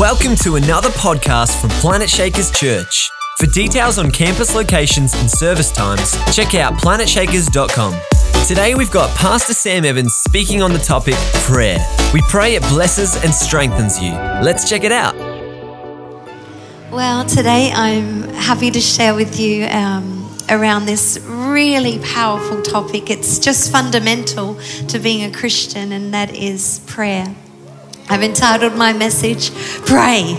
Welcome to another podcast from Planetshakers Church. For details on campus locations and service times, check out planetshakers.com. Today we've got Pastor Sam Evans speaking on the topic prayer. We pray it blesses and strengthens you. Let's check it out. Well, today I'm happy to share with you um, around this really powerful topic. It's just fundamental to being a Christian, and that is prayer. I've entitled my message, Pray.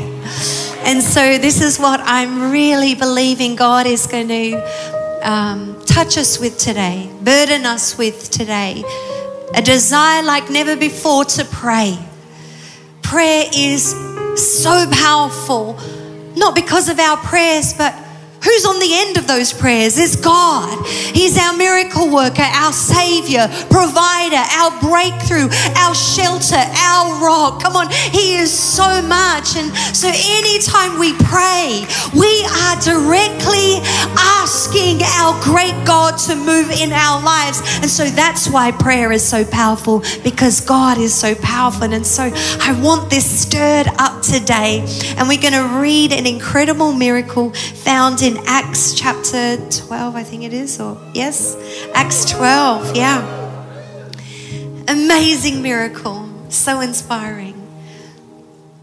And so, this is what I'm really believing God is going to um, touch us with today, burden us with today. A desire like never before to pray. Prayer is so powerful, not because of our prayers, but Who's on the end of those prayers? Is God. He's our miracle worker, our savior, provider, our breakthrough, our shelter, our rock. Come on, He is so much. And so anytime we pray, we are directly asking our great God to move in our lives. And so that's why prayer is so powerful because God is so powerful. And so I want this stirred up today. And we're going to read an incredible miracle found in in Acts chapter 12, I think it is, or yes, Acts 12, yeah. Amazing miracle, so inspiring.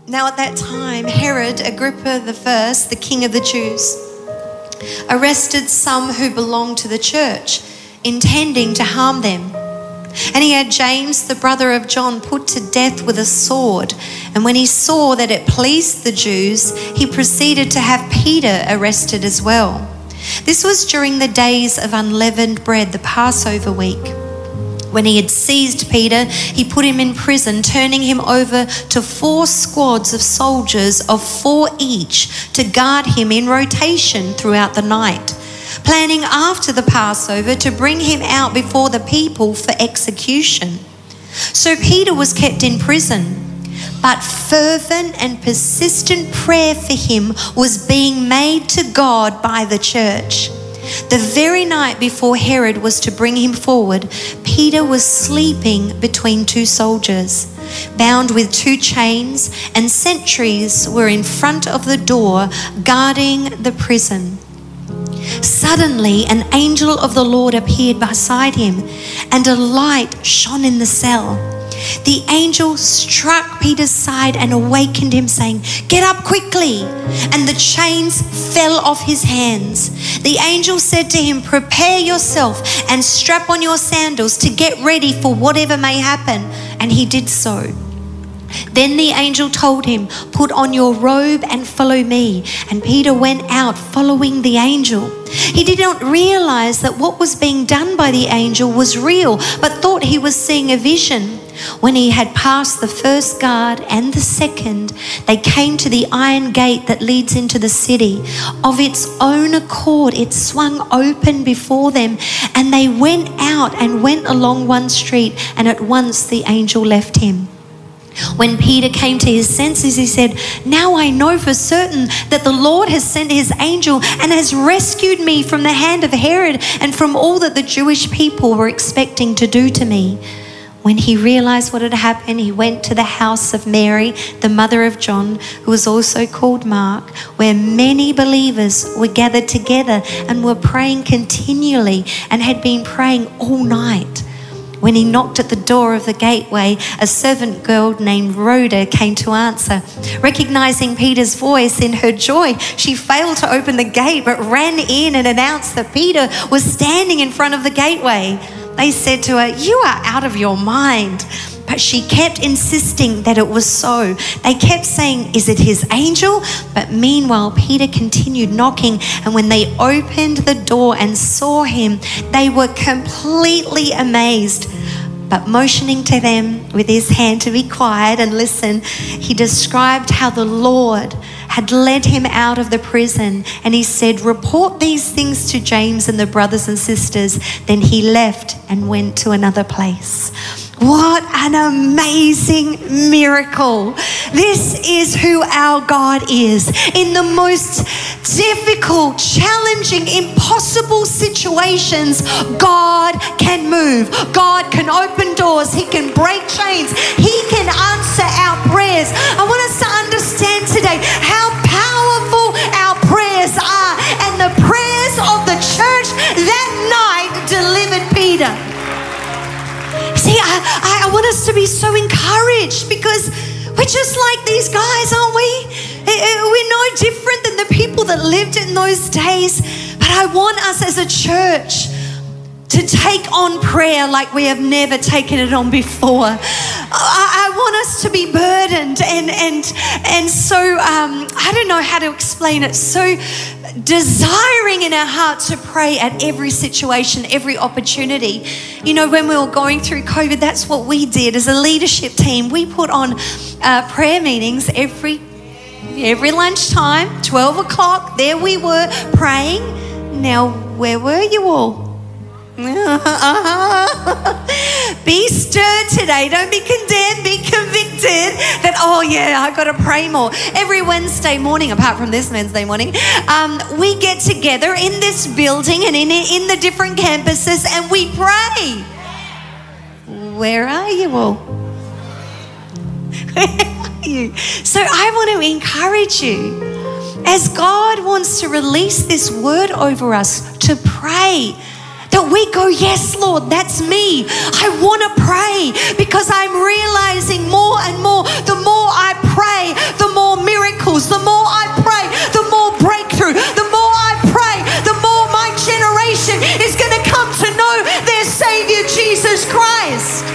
Now, at that time, Herod Agrippa first, the king of the Jews, arrested some who belonged to the church, intending to harm them. And he had James, the brother of John, put to death with a sword. And when he saw that it pleased the Jews, he proceeded to have Peter arrested as well. This was during the days of unleavened bread, the Passover week. When he had seized Peter, he put him in prison, turning him over to four squads of soldiers of four each to guard him in rotation throughout the night planning after the Passover to bring him out before the people for execution. So Peter was kept in prison. But fervent and persistent prayer for him was being made to God by the church. The very night before Herod was to bring him forward, Peter was sleeping between two soldiers, bound with two chains, and sentries were in front of the door guarding the prison. Suddenly, an angel of the Lord appeared beside him, and a light shone in the cell. The angel struck Peter's side and awakened him, saying, Get up quickly. And the chains fell off his hands. The angel said to him, Prepare yourself and strap on your sandals to get ready for whatever may happen. And he did so. Then the angel told him, Put on your robe and follow me. And Peter went out following the angel. He did not realize that what was being done by the angel was real, but thought he was seeing a vision. When he had passed the first guard and the second, they came to the iron gate that leads into the city. Of its own accord, it swung open before them, and they went out and went along one street, and at once the angel left him. When Peter came to his senses, he said, Now I know for certain that the Lord has sent his angel and has rescued me from the hand of Herod and from all that the Jewish people were expecting to do to me. When he realized what had happened, he went to the house of Mary, the mother of John, who was also called Mark, where many believers were gathered together and were praying continually and had been praying all night. When he knocked at the door of the gateway, a servant girl named Rhoda came to answer. Recognizing Peter's voice in her joy, she failed to open the gate but ran in and announced that Peter was standing in front of the gateway. They said to her, You are out of your mind. But she kept insisting that it was so. They kept saying, Is it his angel? But meanwhile, Peter continued knocking. And when they opened the door and saw him, they were completely amazed. But motioning to them with his hand to be quiet and listen, he described how the Lord had led him out of the prison. And he said, Report these things to James and the brothers and sisters. Then he left and went to another place. What an amazing miracle. This is who our God is. In the most difficult, challenging, impossible situations, God can move. God can open doors. He can break chains. He can answer our prayers. I want us to understand encouraged because we're just like these guys, aren't we? Eh, eh, We're no different than the people that lived in those days. But I want us as a church to take on prayer like we have never taken it on before. I, I want us to be burdened and and and so um, I don't know how to explain it. So desiring in our heart to pray at every situation, every opportunity. You know, when we were going through COVID, that's what we did as a leadership team. We put on uh, prayer meetings every every lunchtime, 12 o'clock. There we were praying. Now, where were you all? be stirred today. Don't be condemned. Be convicted that, oh, yeah, I got to pray more. Every Wednesday morning, apart from this Wednesday morning, um, we get together in this building and in, in the different campuses and we pray. Where are you all? Where are you? So I want to encourage you as God wants to release this word over us to pray that we go, Yes, Lord, that's me. I want to pray because I'm realizing more and more the more I pray, the more miracles, the more I pray, the more breakthrough, the more I pray, the more my generation is going to come to know their Savior, Jesus Christ.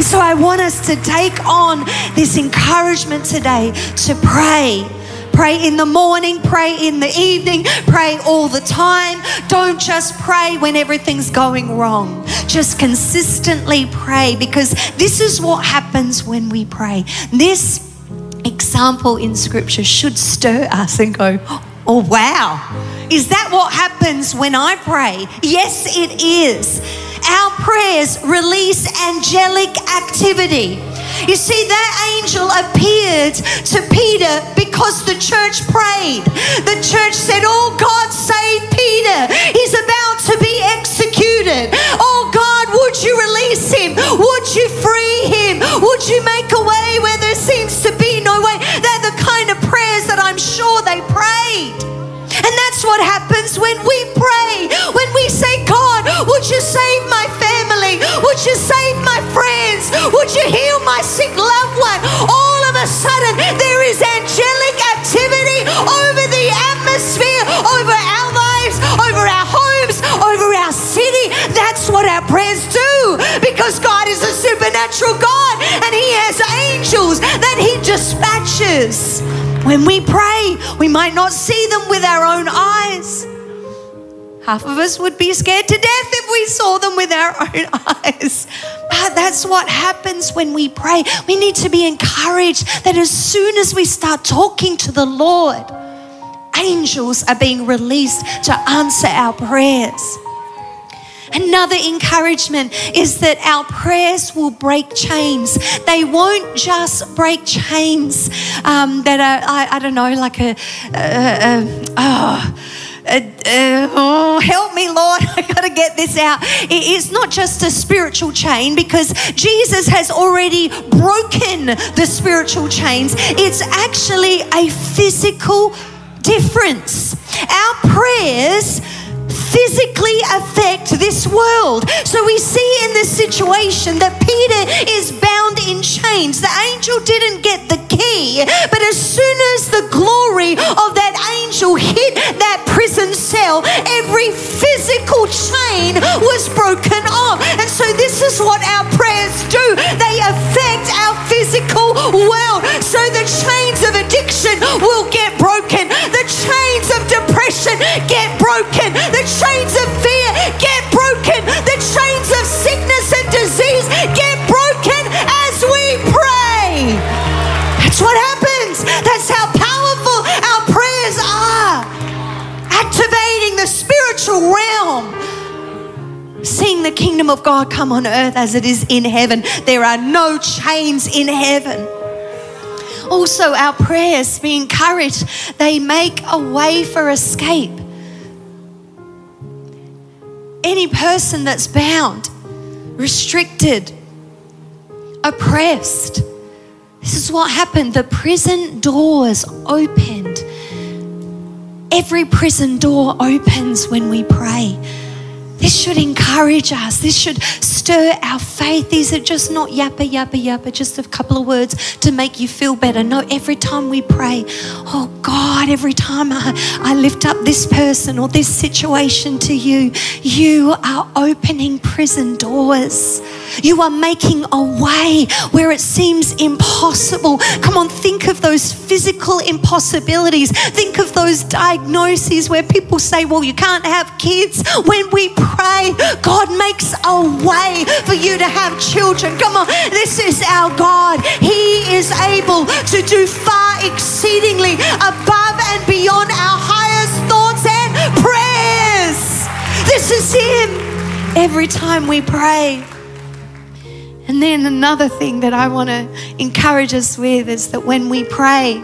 And so I want us to take on this encouragement today to pray. Pray in the morning, pray in the evening, pray all the time. Don't just pray when everything's going wrong. Just consistently pray because this is what happens when we pray. This example in scripture should stir us and go, oh, wow. Is that what happens when I pray? Yes, it is. Our prayers release angelic activity. You see, that angel appeared to Peter because the church prayed. The church said, Oh God, save Peter. He's about to be executed. Oh God, would you release him? Would you free him? Would you make a way where there seems to be no way? They're the kind of prayers that I'm sure they prayed. And that's what happens when we pray. When we say, God, would you save my family? Would you save my Would you heal my sick loved one? All of a sudden, there is angelic activity over the atmosphere, over our lives, over our homes, over our city. That's what our prayers do because God is a supernatural God and He has angels that He dispatches. When we pray, we might not see them with our own eyes. Half of us would be scared to death if we saw them with our own eyes. But that's what happens when we pray. We need to be encouraged that as soon as we start talking to the Lord, angels are being released to answer our prayers. Another encouragement is that our prayers will break chains. They won't just break chains um, that are, I, I, don't know, like a, a, a oh, uh, uh, oh, help me, Lord. I got to get this out. It's not just a spiritual chain because Jesus has already broken the spiritual chains. It's actually a physical difference. Our prayers physically affect this world. So we see in this situation that Peter is bound in chains. The angel didn't get the key, but as soon as the glory of that angel hit that prison cell, every physical chain was broken off. And so this is what our prayers do. They affect our physical world. So the chains of addiction will get broken. The chains of depression get broken. The chains of the kingdom of God come on earth as it is in heaven. There are no chains in heaven. Also, our prayers, be encouraged, they make a way for escape any person that's bound, restricted, oppressed. This is what happened. The prison doors opened. Every prison door opens when we pray. This should encourage us. This should stir our faith. These are just not yappa, yappa, yappa, just a couple of words to make you feel better. No, every time we pray, oh God, every time I, I lift up this person or this situation to you, you are opening prison doors. You are making a way where it seems impossible. Come on, think of those physical impossibilities. Think of those diagnoses where people say, well, you can't have kids. When we pray, God makes a way for you to have children. Come on, this is our God. He is able to do far exceedingly above and beyond our highest thoughts and prayers. This is Him every time we pray. And then another thing that I want to encourage us with is that when we pray,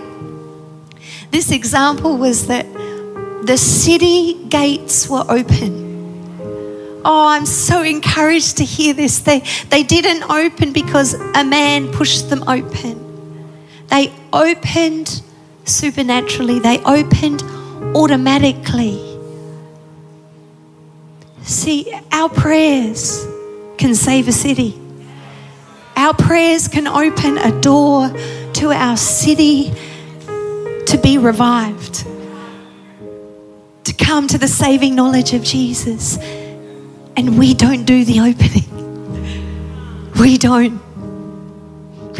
this example was that the city gates were open. Oh, I'm so encouraged to hear this. They, they didn't open because a man pushed them open. They opened supernaturally, they opened automatically. See, our prayers can save a city. Our prayers can open a door to our city to be revived, to come to the saving knowledge of Jesus. And we don't do the opening. We don't.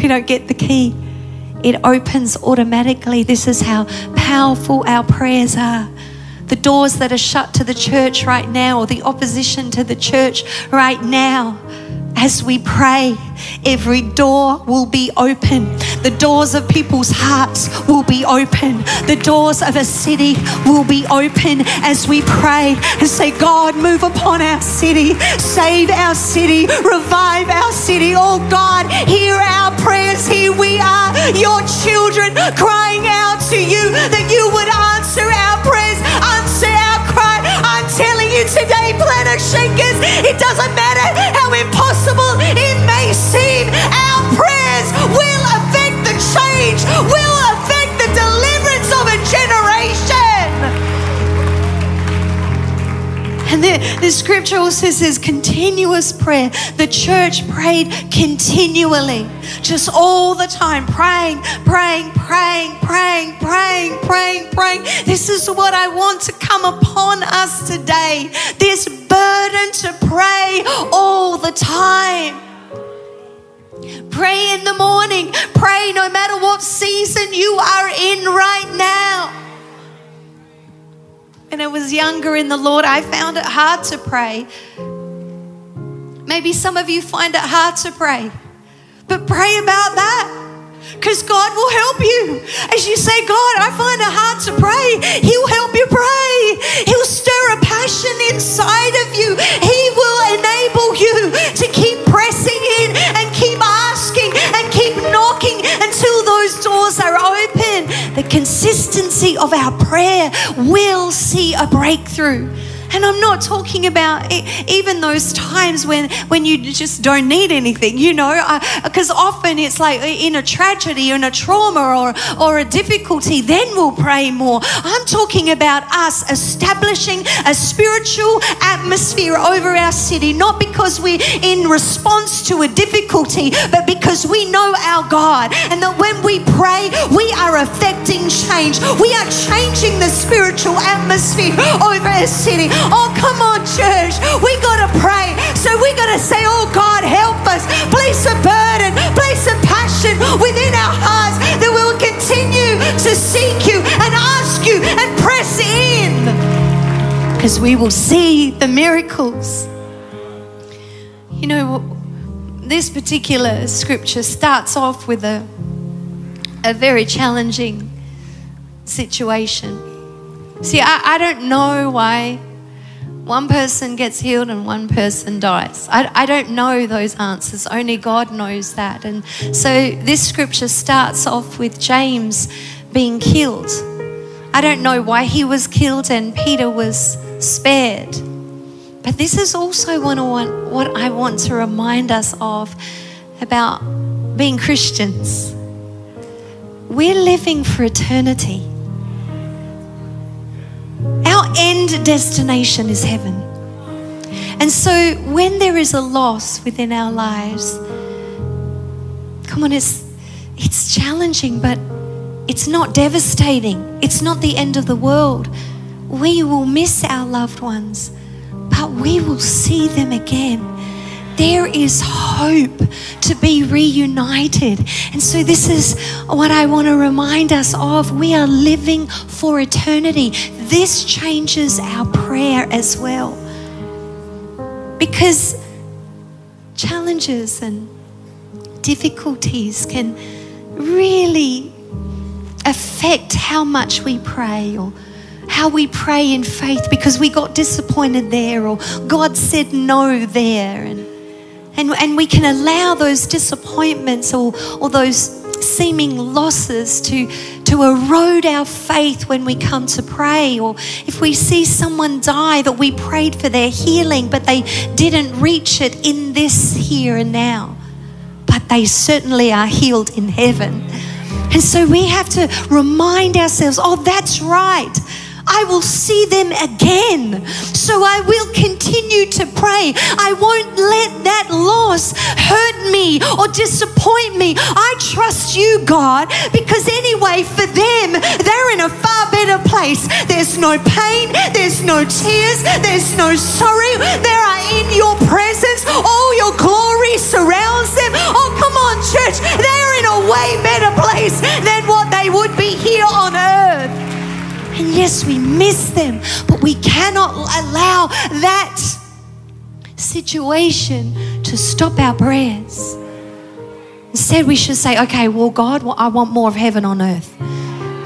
We don't get the key. It opens automatically. This is how powerful our prayers are. The doors that are shut to the church right now, or the opposition to the church right now, as we pray, every door will be open. The doors of people's hearts will be open. The doors of a city will be open as we pray and say, God, move upon our city, save our city, revive our city. Oh God, hear our prayers. Here we are, your children, crying out to you that you would answer our prayers, answer you today, Planetshakers, it doesn't matter how impossible it may seem, our prayers will affect the change, will And the, the scripture also says continuous prayer. The church prayed continually, just all the time, praying, praying, praying, praying, praying, praying, praying. This is what I want to come upon us today. This burden to pray all the time. Pray in the morning. Pray no matter what season you are in right now. When I was younger in the Lord, I found it hard to pray. Maybe some of you find it hard to pray, but pray about that because God will help you. As you say, God, I find it hard to pray, He'll help you pray. He'll stir a passion inside of our prayer will see a breakthrough. And I'm not talking about even those times when, when you just don't need anything, you know, because often it's like in a tragedy, in a trauma or, or a difficulty, then we'll pray more. I'm talking about us establishing a spiritual atmosphere over our city, not because we're in response to a difficulty, but because we know our God. And that when we pray, we are affecting change. We are changing the spiritual atmosphere over a city. Oh, come on, church. We got to pray. So we got to say, Oh, God, help us. Place a burden, place a passion within our hearts that we will continue to seek you and ask you and press in. Because we will see the miracles. You know, this particular scripture starts off with a, a very challenging situation. See, I, I don't know why one person gets healed and one person dies. I, I don't know those answers, only God knows that. And so this scripture starts off with James being killed. I don't know why he was killed and Peter was spared. But this is also what I want, what I want to remind us of about being Christians. We're living for eternity. Our end destination is heaven. And so when there is a loss within our lives, come on, it's, it's challenging, but it's not devastating. It's not the end of the world. We will miss our loved ones, but we will see them again. There is hope to be reunited. And so, this is what I want to remind us of. We are living for eternity. This changes our prayer as well. Because challenges and difficulties can really affect how much we pray or how we pray in faith because we got disappointed there or God said no there. And, and, and we can allow those disappointments or, or those seeming losses to, to erode our faith when we come to pray. Or if we see someone die that we prayed for their healing, but they didn't reach it in this here and now. But they certainly are healed in heaven. And so we have to remind ourselves oh, that's right. I will see them again. So I will continue to pray. I won't let that loss hurt me or disappoint me. I trust you, God, because anyway, for them, they're in a far better place. There's no pain, there's no tears, there's no sorrow. They are in your presence. All your glory surrounds them. Oh, come on, church. They're in a way better place than what they would be here on yes, we miss them, but we cannot allow that situation to stop our prayers. Instead, we should say, okay, well, God, I want more of heaven on earth.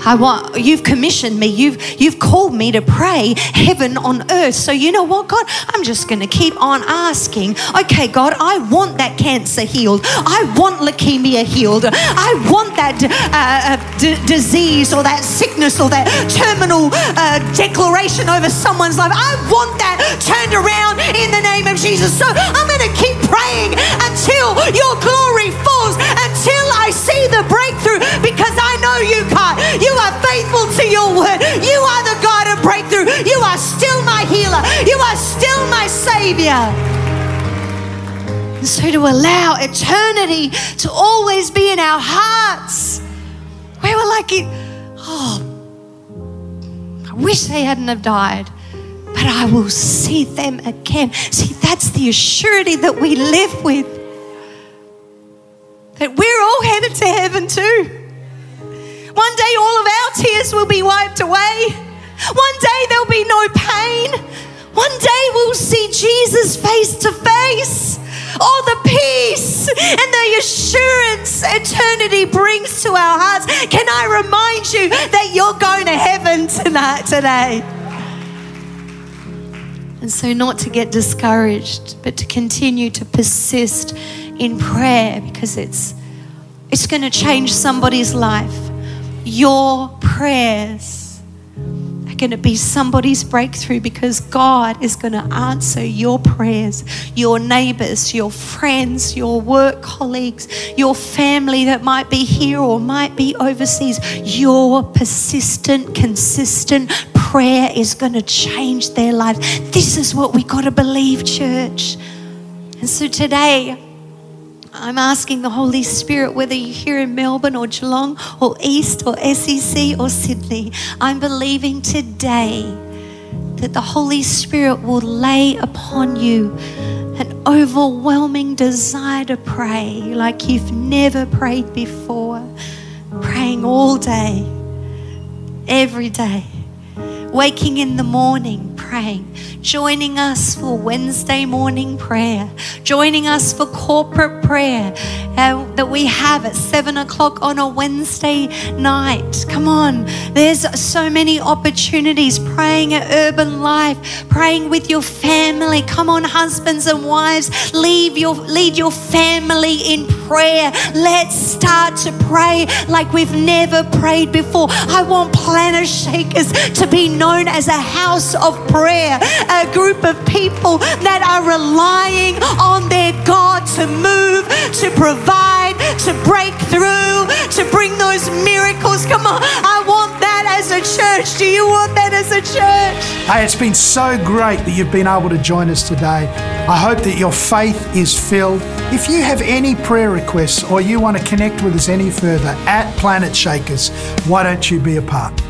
I want you've commissioned me. You've you've called me to pray heaven on earth. So you know what, God? I'm just going to keep on asking. Okay, God, I want that cancer healed. I want leukemia healed. I want that uh, uh d- disease or that sickness or that terminal uh, declaration over someone's life. I want that turned around in the name of Jesus. So I'm going to keep praying until your glory falls, until I see the breakthrough, because you, God. You you are faithful to your word. You are the God of breakthrough. You are still my healer. You are still my Savior. And so to allow eternity to always be in our hearts, we were like, oh, I wish they hadn't have died but I will see them again. See, that's the assurity that we live with. That we're all headed to heaven too. One day, all of our tears will be wiped away. One day, there'll be no pain. One day, we'll see Jesus face to face. All the peace and the assurance eternity brings to our hearts. Can I remind you that you're going to heaven tonight, today? And so, not to get discouraged, but to continue to persist in prayer because it's, it's going to change somebody's life your prayers are going to be somebody's breakthrough because God is going to answer your prayers, your neighbors, your friends, your work colleagues, your family that might be here or might be overseas. Your persistent, consistent prayer is going to change their lives. This is what we got to believe, church. And so today, I'm asking the Holy Spirit, whether you're here in Melbourne or Geelong or East or SEC or Sydney, I'm believing today that the Holy Spirit will lay upon you an overwhelming desire to pray like you've never prayed before. Praying all day, every day, waking in the morning, praying joining us for Wednesday morning prayer, joining us for corporate prayer uh, that we have at seven o'clock on a Wednesday night. Come on, there's so many opportunities praying at Urban Life, praying with your family. Come on, husbands and wives, leave your, lead your family in prayer. Let's start to pray like we've never prayed before. I want Planetshakers to be known as a house of prayer, a group of people that are relying on their God to move, to provide, to break through, to bring those miracles. Come on, I want that as a a church? Do you want that as a church? Hey, it's been so great that you've been able to join us today. I hope that your faith is filled. If you have any prayer requests or you want to connect with us any further at Planetshakers, why don't you be a part?